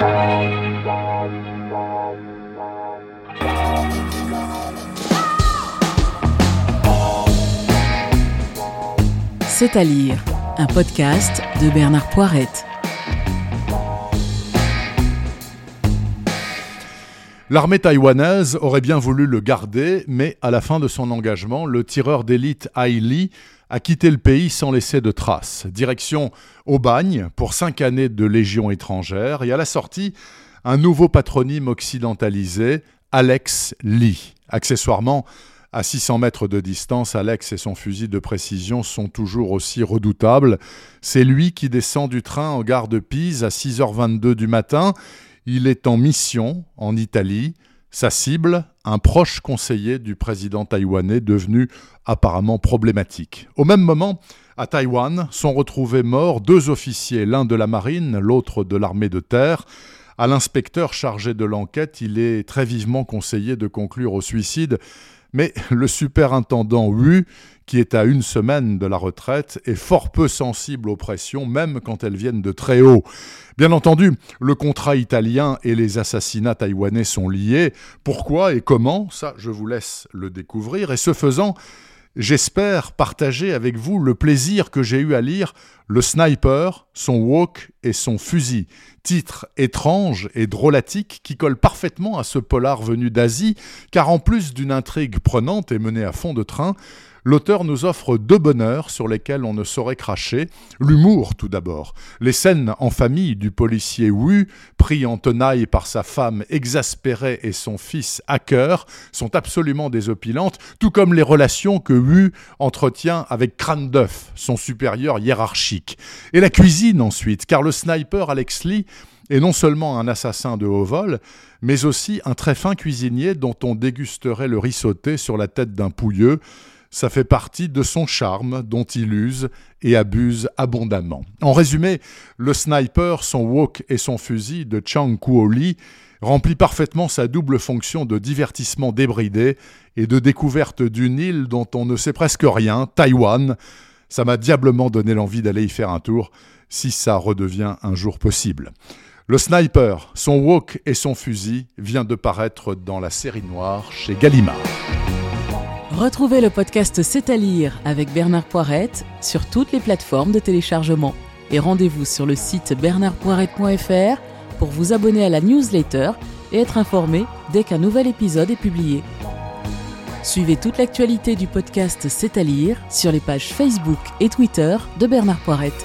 C'est à lire, un podcast de Bernard Poirette. L'armée taïwanaise aurait bien voulu le garder, mais à la fin de son engagement, le tireur d'élite Ai Li a quitté le pays sans laisser de traces. Direction au bagne pour cinq années de légion étrangère et à la sortie, un nouveau patronyme occidentalisé, Alex Lee. Accessoirement, à 600 mètres de distance, Alex et son fusil de précision sont toujours aussi redoutables. C'est lui qui descend du train en gare de Pise à 6h22 du matin. Il est en mission en Italie. Sa cible, un proche conseiller du président taïwanais devenu apparemment problématique. Au même moment, à Taïwan, sont retrouvés morts deux officiers, l'un de la marine, l'autre de l'armée de terre. À l'inspecteur chargé de l'enquête, il est très vivement conseillé de conclure au suicide mais le superintendant Wu, qui est à une semaine de la retraite, est fort peu sensible aux pressions, même quand elles viennent de très haut. Bien entendu, le contrat italien et les assassinats taïwanais sont liés. Pourquoi et comment? Ça, je vous laisse le découvrir. Et ce faisant, J'espère partager avec vous le plaisir que j'ai eu à lire Le Sniper, son wok et son fusil. Titre étrange et drôlatique qui colle parfaitement à ce polar venu d'Asie, car en plus d'une intrigue prenante et menée à fond de train, l'auteur nous offre deux bonheurs sur lesquels on ne saurait cracher. L'humour, tout d'abord. Les scènes en famille du policier Wu, pris en tenaille par sa femme exaspérée et son fils hacker, sont absolument désopilantes, tout comme les relations que Wu entretient avec Crâne son supérieur hiérarchique. Et la cuisine ensuite, car le sniper Alex Lee est non seulement un assassin de haut vol, mais aussi un très fin cuisinier dont on dégusterait le riz sauté sur la tête d'un pouilleux, ça fait partie de son charme dont il use et abuse abondamment. En résumé, le sniper, son wok et son fusil de Chang Kuo-li remplit parfaitement sa double fonction de divertissement débridé et de découverte d'une île dont on ne sait presque rien, Taïwan. Ça m'a diablement donné l'envie d'aller y faire un tour, si ça redevient un jour possible. Le sniper, son wok et son fusil vient de paraître dans la série noire chez Gallimard. Retrouvez le podcast C'est à lire avec Bernard Poirette sur toutes les plateformes de téléchargement. Et rendez-vous sur le site bernardpoirette.fr pour vous abonner à la newsletter et être informé dès qu'un nouvel épisode est publié. Suivez toute l'actualité du podcast C'est à lire sur les pages Facebook et Twitter de Bernard Poirette.